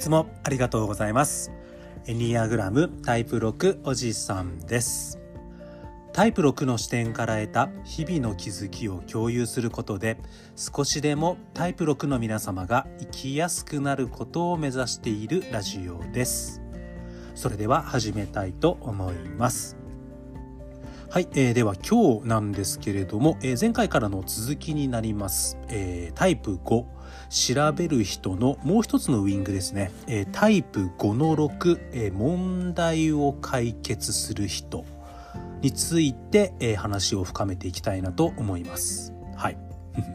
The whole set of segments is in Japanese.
つもありがとうございます。エニアグラムタイプ6おじさんです。タイプ6の視点から得た日々の気づきを共有することで少しでもタイプ6の皆様が生きやすくなることを目指しているラジオです。それでは始めたいと思います。はい、えー、では今日なんですけれども、えー、前回からの続きになります、えー、タイプ5調べる人のもう一つのウィングですね、えー、タイプ5の6、えー、問題を解決する人について、えー、話を深めていきたいなと思います。はい。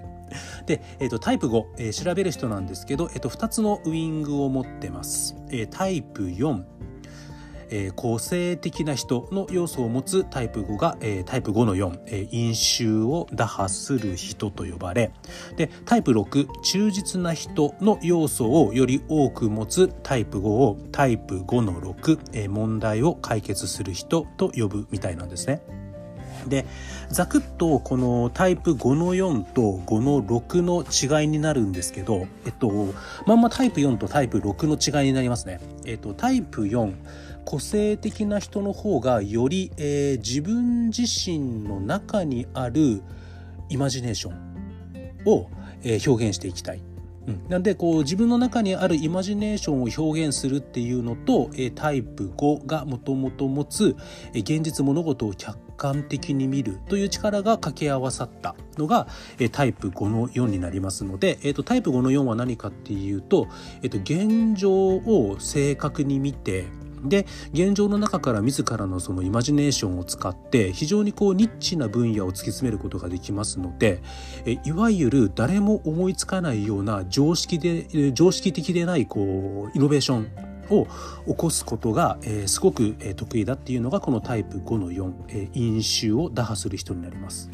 で、えーと、タイプ5、えー、調べる人なんですけど、えーと、2つのウィングを持ってます、えー、タイプ4えー、個性的な人の要素を持つタイプ5が、えー、タイプ5の4、えー、飲酒を打破する人と呼ばれでタイプ6忠実な人の要素をより多く持つタイプ5をタイプ5の6、えー、問題を解決する人と呼ぶみたいなんですね。でざくっとこのタイプ5の4と5の6の違いになるんですけど、えっと、まんまタイプ4とタイプ6の違いになりますね。えっと、タイプ4個性的な人の方がより、えー、自分自身の中にあるイマジネーションを、えー、表現していきたい。うん、なんでこう自分の中にあるイマジネーションを表現するっていうのと、えー、タイプ5がもともと持つ、え、現実物事を客観的に見るという力が掛け合わさったのが、え、タイプ5の4になりますので、えーと、タイプ5の4は何かっていうと,、えーと現状を正確に見てで現状の中から自らのそのイマジネーションを使って非常にこうニッチな分野を突き詰めることができますのでいわゆる誰も思いつかないような常識で常識的でないこうイノベーションを起こすことが、え、すごく、え、得意だっていうのがこのタイプ5の4、えー、飲酒を打破する人になります。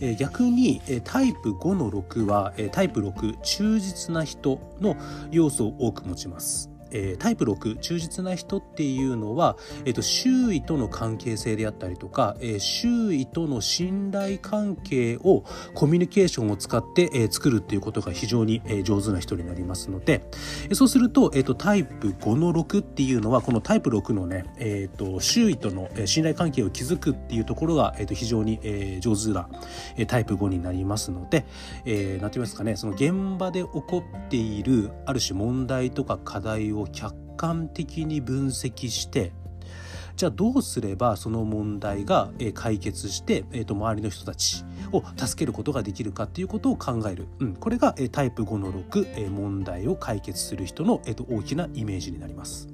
え逆に、えタイプ5の6は、えタイプ6忠実な人の要素を多く持ちます。えー、タイプ6忠実な人っていうのは、えーと、周囲との関係性であったりとか、えー、周囲との信頼関係をコミュニケーションを使って、えー、作るっていうことが非常に、えー、上手な人になりますので、えー、そうすると,、えーと、タイプ5の6っていうのはこのタイプ6のね、えーと、周囲との信頼関係を築くっていうところが、えー、と非常に、えー、上手な、えタイプ5になりますので、えー、なんて言いますかねその現場で起こっているある種問題とか課題を客観的に分析してじゃあどうすればその問題が解決して、えー、と周りの人たちを助けることができるかっていうことを考える、うん、これがタイプ5の6問題を解決する人の、えー、と大きなイメージになります。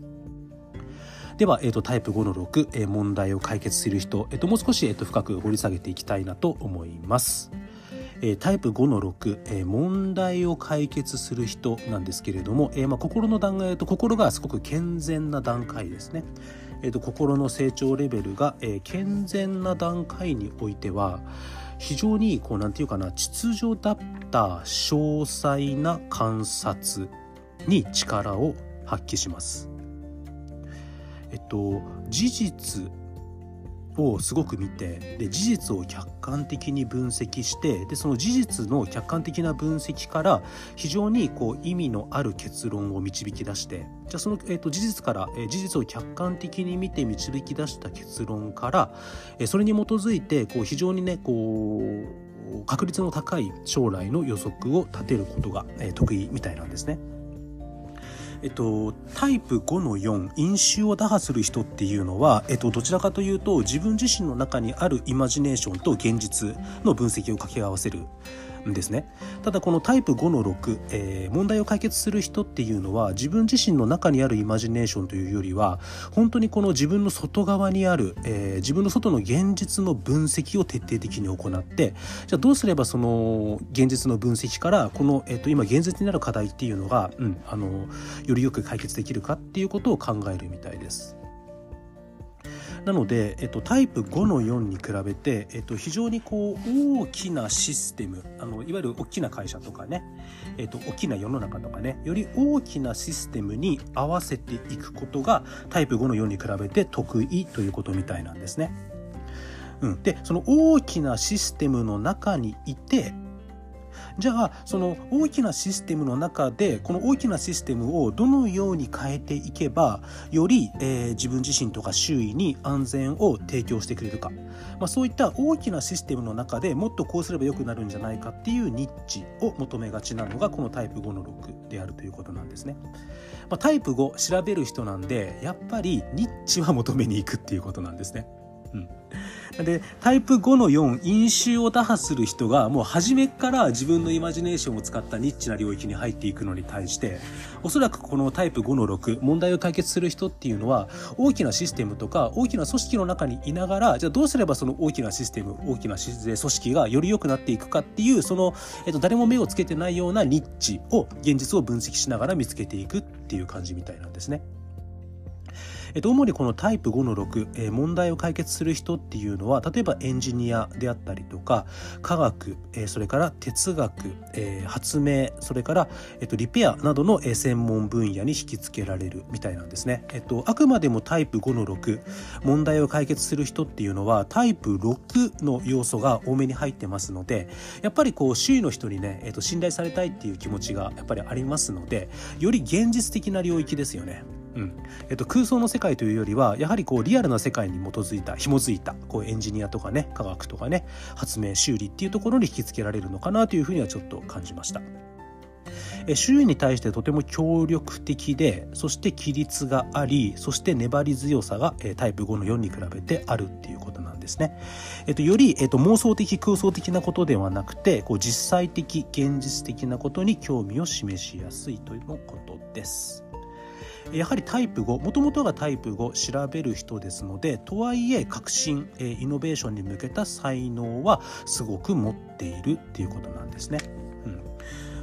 では、えー、とタイプ5の6え問題を解決する人、えー、ともう少し、えー、と深く掘り下げていきたいなと思います。えタイプ5の6、え問題を解決する人なんですけれども、えまあ、心の段階と心がすごく健全な段階ですね。えーと、心の成長レベルが、えー、健全な段階においては非常にこうなんていうかな秩序だった詳細な観察に力を発揮します。えっと事実をすごく見てで事実を客観的に分析してでその事実の客観的な分析から非常にこう意味のある結論を導き出してじゃその、えー、と事実から、えー、事実を客観的に見て導き出した結論から、えー、それに基づいてこう非常にねこう確率の高い将来の予測を立てることが、えー、得意みたいなんですね。えっと、タイプ5の4飲酒を打破する人っていうのは、えっと、どちらかというと自分自身の中にあるイマジネーションと現実の分析を掛け合わせる。んですねただこのタイプ5の6、えー、問題を解決する人っていうのは自分自身の中にあるイマジネーションというよりは本当にこの自分の外側にある、えー、自分の外の現実の分析を徹底的に行ってじゃあどうすればその現実の分析からこの、えー、と今現実になる課題っていうのが、うん、あのよりよく解決できるかっていうことを考えるみたいです。なので、えっと、タイプ5の4に比べて、えっと、非常にこう大きなシステムあのいわゆる大きな会社とかね、えっと、大きな世の中とかねより大きなシステムに合わせていくことがタイプ5の4に比べて得意ということみたいなんですね。うん、でその大きなシステムの中にいてじゃあその大きなシステムの中でこの大きなシステムをどのように変えていけばより、えー、自分自身とか周囲に安全を提供してくれるか、まあ、そういった大きなシステムの中でもっとこうすればよくなるんじゃないかっていうニッチを求めがちなのがこのタイプ5の6であるということなんですね。まあ、タイプ5調べる人なんでやっぱりニッチは求めに行くっていうことなんですね。うんでタイプ5の4飲酒を打破する人がもう初めから自分のイマジネーションを使ったニッチな領域に入っていくのに対しておそらくこのタイプ5の6問題を解決する人っていうのは大きなシステムとか大きな組織の中にいながらじゃあどうすればその大きなシステム大きな組織がより良くなっていくかっていうその、えっと、誰も目をつけてないようなニッチを現実を分析しながら見つけていくっていう感じみたいなんですね。えっと、主にこのタイプ5の6、えー、問題を解決する人っていうのは例えばエンジニアであったりとか科学、えー、それから哲学、えー、発明それから、えっと、リペアなどの、えー、専門分野に引き付けられるみたいなんですね。えっと、あくまでもタイプ5の6問題を解決する人っていうのはタイプ6の要素が多めに入ってますのでやっぱりこう周囲の人にね、えっと、信頼されたいっていう気持ちがやっぱりありますのでより現実的な領域ですよね。うんえっと、空想の世界というよりはやはりこうリアルな世界に基づいた紐づいたこうエンジニアとかね科学とかね発明修理っていうところに引き付けられるのかなというふうにはちょっと感じました。周囲に対してとても協力的でそして規律がありそして粘り強さがタイプ5の4に比べてあるっていうことなんですね。えっと、より、えっと、妄想的空想的なことではなくてこう実際的現実的なことに興味を示しやすいということです。やはりタイプ5もともとがタイプ5調べる人ですのでとはいえ革新イノベーションに向けた才能はすごく持っているっていうことなんですね。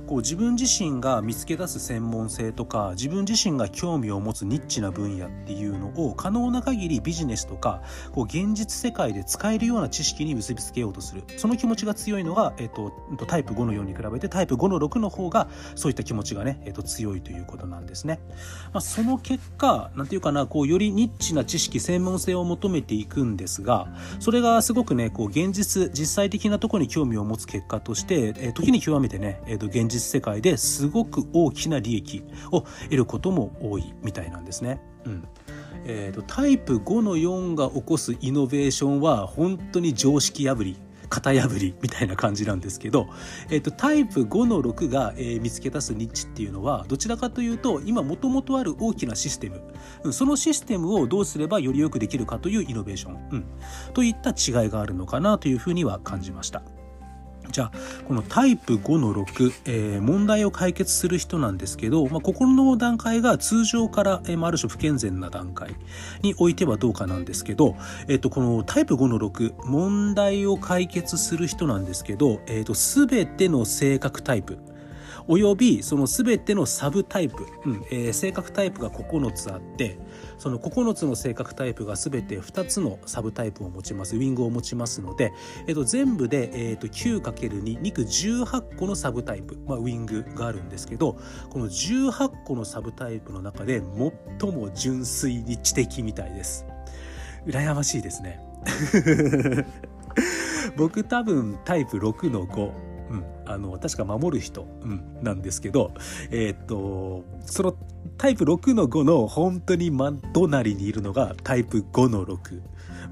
こう自分自身が見つけ出す専門性とか自分自身が興味を持つニッチな分野っていうのを可能な限りビジネスとかこう現実世界で使えるような知識に結びつけようとするその気持ちが強いのが、えっと、タイプ5の4に比べてタイプ5の6の方がそういった気持ちがね、えっと、強いということなんですね。まあ、その結果なんていうかなこうよりニッチな知識専門性を求めていくんですがそれがすごくねこう現実実際的なところに興味を持つ結果として、え時に極めてね、えっと、現実実世界ですごく大きな利益を得ることも多いみたいなんですね。うんえーと、タイプ5の4が起こすイノベーションは本当に常識破り型破りみたいな感じなんですけど、えーと、タイプ5の6が、えー、見つけ出すニッチっていうのはどちらかというと今もともとある大きなシステム、そのシステムをどうすればよりよくできるかというイノベーション、うん、といった違いがあるのかなというふうには感じました。じゃあこのタイプ5の6、えー、問題を解決する人なんですけど、まあ、心の段階が通常から、えー、ある種不健全な段階においてはどうかなんですけど、えー、とこのタイプ5の6問題を解決する人なんですけど、えー、と全ての性格タイプおよびその全てのサブタイプ、うんえー、性格タイプが9つあってその9つの性格タイプが全て2つのサブタイプを持ちますウィングを持ちますので、えー、と全部で、えー、と 9×2 2区18個のサブタイプ、まあ、ウィングがあるんですけどこの18個のサブタイプの中で最も純粋に知的みたいです。羨ましいですね。僕多分タイプ6の5うん、あの確か守る人、うん、なんですけど、えー、っとそのタイプ6の5の本当に真隣にいるのがタイプ5の6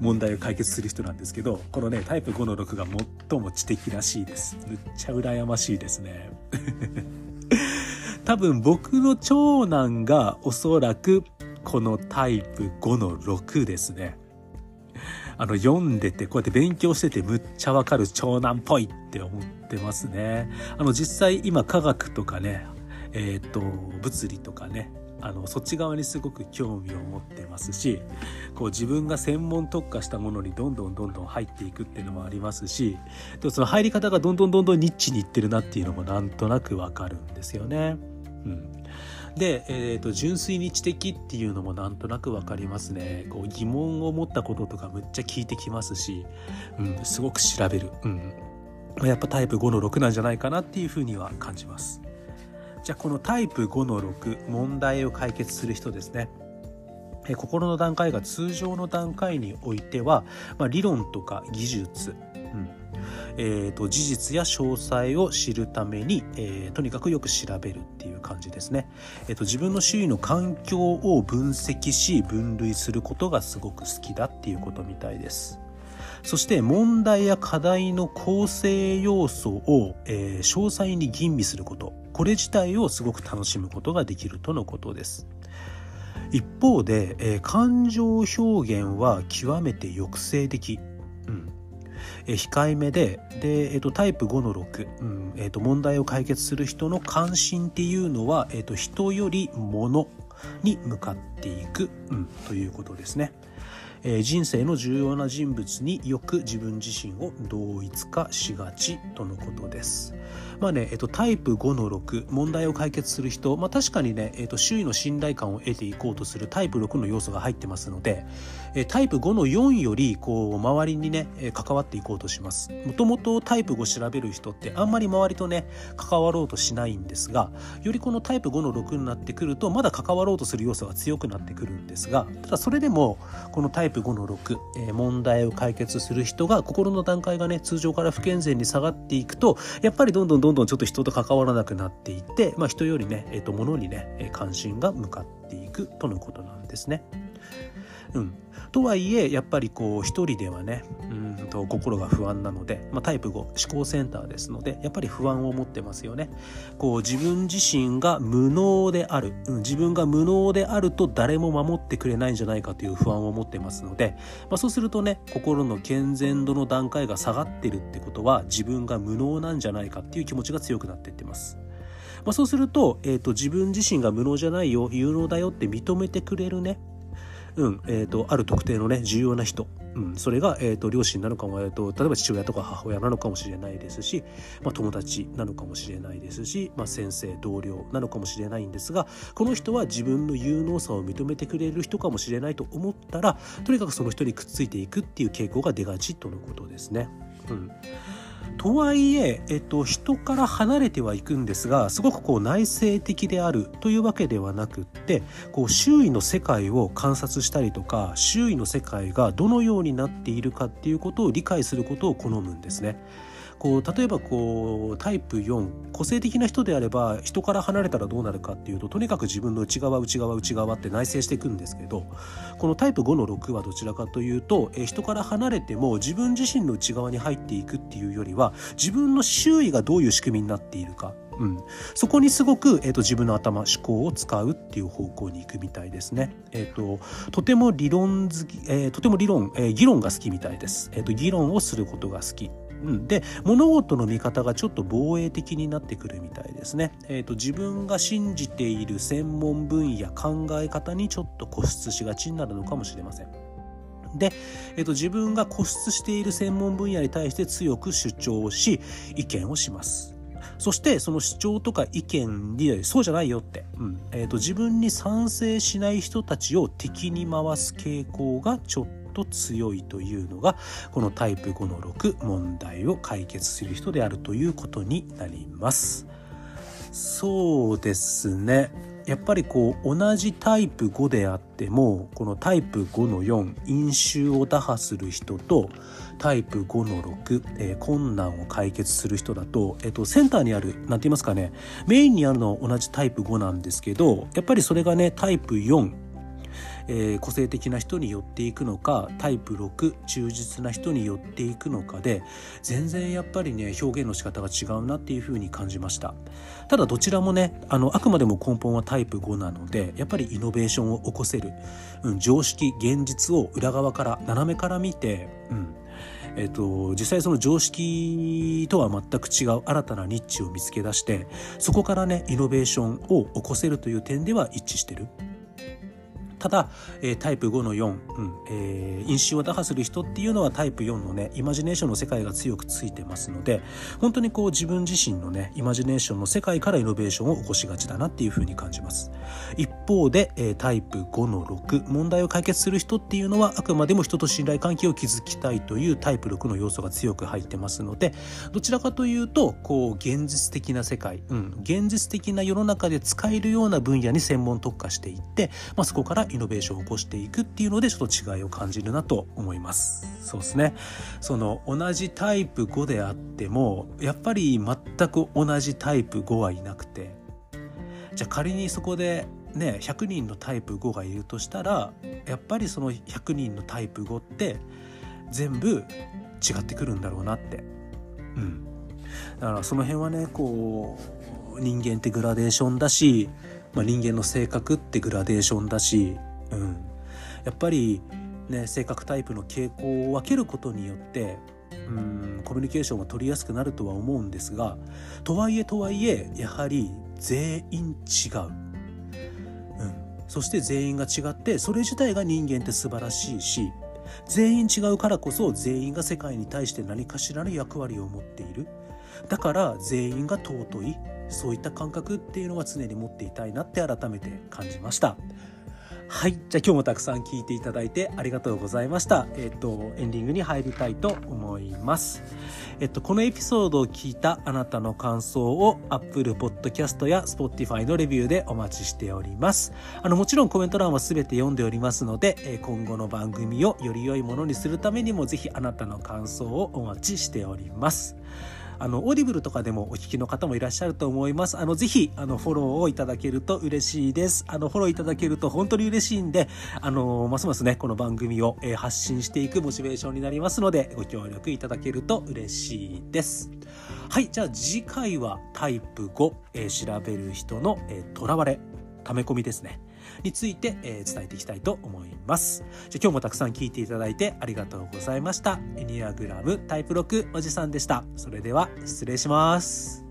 問題を解決する人なんですけどこのねタイプ5の6が最も知的らしいです。むっちゃ羨ましいですね。多分僕の長男がおそらくこのタイプ5の6ですね。あの読んでてこうやって勉強しててむっちゃわかる長男っぽいって思ってますね。あの実際今科学とかねえ、ー、と物理とかねあのそっち側にすごく興味を持ってますしこう自分が専門特化したものにどんどんどんどん入っていくっていうのもありますしでもその入り方がどんどんどんどんニッチにいってるなっていうのもなんとなくわかるんですよね。うん、で、えーと、純粋に知的っていうのもなんとなく分かりますね。こう疑問を持ったこととかむっちゃ聞いてきますし、うん、すごく調べる、うん、やっぱタイプ5の6なんじゃないかなっていうふうには感じます。じゃあこのタイプ5の6問題を解決する人ですね。心の段階が通常の段階においては、まあ、理論とか技術、うん。えーと、事実や詳細を知るために、えー、とにかくよく調べるっていう感じですね、えーと、自分の周囲の環境を分析し分類することがすごく好きだっていうことみたいです。そして問題や課題の構成要素を、えー、詳細に吟味すること。これ自体をすごく楽しむことができるとのことです。一方で、えー、感情表現は極めて抑制的、うん。え、控えめで。で、えーと、タイプ5の6、うん。えーと、問題を解決する人の関心っていうのは、えー、と人より物に向かっていく、うん、ということですね。えー、人生の重要な人物によく自分自身を同一化しがちとのことです。まあね、えっと、タイプ5の6、問題を解決する人、まあ確かにね、えっと、周囲の信頼感を得ていこうとするタイプ6の要素が入ってますので、タイプ5の4より、こう、周りにね、関わっていこうとします。もともとタイプ5調べる人ってあんまり周りとね、関わろうとしないんですが、よりこのタイプ5の6になってくると、まだ関わろうとする要素が強くなってくるんですが、ただそれでも、このタイプ5の6、え問題を解決する人が、心の段階がね、通常から不健全に下がっていくと、やっぱりどんどんどんどんちょっと人と関わらなくなっていって、まあ、人よりね、えー、と物にね関心が向かっていくとのことなんですね。うん、とはいえやっぱりこう一人ではねうんと心が不安なので、まあ、タイプ5思考センターですのでやっぱり不安を持ってますよね。こう自分自身が無能である、うん、自分が無能であると誰も守ってくれないんじゃないかという不安を持ってますので、まあ、そうするとね心の健全度の段階が下がってるってことは自分が無能なんじゃないかっていう気持ちが強くなっていってます。まあ、そうすると,、えーと自分自身が無能じゃないよ有能だよって認めてくれるねうんえーと、ある特定のね重要な人、うん、それが、えーと、両親なのかも、えーと、例えば父親とか母親なのかもしれないですし、まあ、友達なのかもしれないですし、まあ、先生同僚なのかもしれないんですがこの人は自分の有能さを認めてくれる人かもしれないと思ったらとにかくその人にくっついていくっていう傾向が出がちとのことですね。うんとはいえ、えっと、人から離れてはいくんですがすごくこう内省的であるというわけではなくってこう周囲の世界を観察したりとか周囲の世界がどのようになっているかっていうことを理解することを好むんですね。こう例えばこうタイプ4個性的な人であれば人から離れたらどうなるかっていうととにかく自分の内側内側内側って内省していくんですけどこのタイプ5の6はどちらかというと、え人から離れても自分自身の内側に入っていくっていうよりは自分の周囲がどういう仕組みになっているかうん、そこにすごく、えーと、自分の頭思考を使うっていう方向に行くみたいですね。えーと、とても理論好き、えー、とても理論、えー、議論が好きみたいです。えーと議論をすることが好き。うん、で物事の見方がちょっと防衛的になってくるみたいですね。えーと、自分が信じている専門分野考え方にちょっと固執しがちになるのかもしれません。で、えーと、自分が固執している専門分野に対して強く主張し意見をします。そしてその主張とか意見にそうじゃないよって、うんえーと自分に賛成しない人たちを敵に回す傾向がちょっとと強いというのがこのタイプ5の6問題を解決する人であるということになります。そうですねやっぱりこう同じタイプ5であってもこのタイプ5の4飲酒を打破する人とタイプ5の6、えー、困難を解決する人だと、えーと、センターにある何て言いますかねメインにあるのは同じタイプ5なんですけどやっぱりそれがねタイプ4えー、個性的な人に寄っていくのかタイプ6忠実な人に寄っていくのかで全然やっぱりね表現の仕方が違うなっていうふうに感じましたただどちらもねあのあくまでも根本はタイプ5なのでやっぱりイノベーションを起こせる、うん、常識現実を裏側から斜めから見て、うんえっと、実際その常識とは全く違う新たなニッチを見つけ出してそこからねイノベーションを起こせるという点では一致してる。ただ、えー、タイプ5の4、うんえー、飲酒を打破する人っていうのはタイプ4のねイマジネーションの世界が強くついてますので本当にこう自分自身のねイマジネーションの世界からイノベーションを起こしがちだなっていうふうに感じます。一方で、えー、タイプ5の6問題を解決する人っていうのはあくまでも人と信頼関係を築きたいというタイプ6の要素が強く入ってますのでどちらかというとこう現実的な世界、うん、現実的な世の中で使えるような分野に専門特化していって、まあ、そこからイイノベーションを起こしていくっていうのでちょっと違いを感じるなと思います。そうですね。その同じタイプ5であってもやっぱり全く同じタイプ5はいなくて。じゃあ仮にそこでね100人のタイプ5がいるとしたらやっぱりその100人のタイプ5って全部違ってくるんだろうなって。うん。だからその辺はねこう人間ってグラデーションだし、まあ、人間の性格ってグラデーションだし、うん、やっぱりね性格タイプの傾向を分けることによってうんコミュニケーションが取りやすくなるとは思うんですがとはいえとはいえやはり全員違う、うん、そして全員が違ってそれ自体が人間って素晴らしいし全員違うからこそ全員が世界に対して何かしらの役割を持っている。だから全員が尊い。そういった感覚っていうのは常に持っていたいなって改めて感じました。はい。じゃあ今日もたくさん聞いていただいてありがとうございました。えっ、とエンディングに入りたいと思います。えっとこのエピソードを聞いたあなたの感想を Apple Podcast や Spotify のレビューでお待ちしております。あのもちろんコメント欄は全て読んでおりますので今後の番組をより良いものにするためにもぜひあなたの感想をお待ちしております。あの、オーディブルとかでもお聞きの方もいらっしゃると思います。あの、ぜひ、あの、フォローをいただけると嬉しいです。あの、フォローいただけると本当に嬉しいんで、あの、ますますね、この番組を、えー、発信していくモチベーションになりますので、ご協力いただけると嬉しいです。はい、じゃあ次回はタイプ5、えー、調べる人の、えー、囚われ、溜め込みですね。について、えー、伝えていきたいと思います。じゃ今日もたくさん聞いていただいてありがとうございました。エニアグラムタイプ6おじさんでした。それでは失礼します。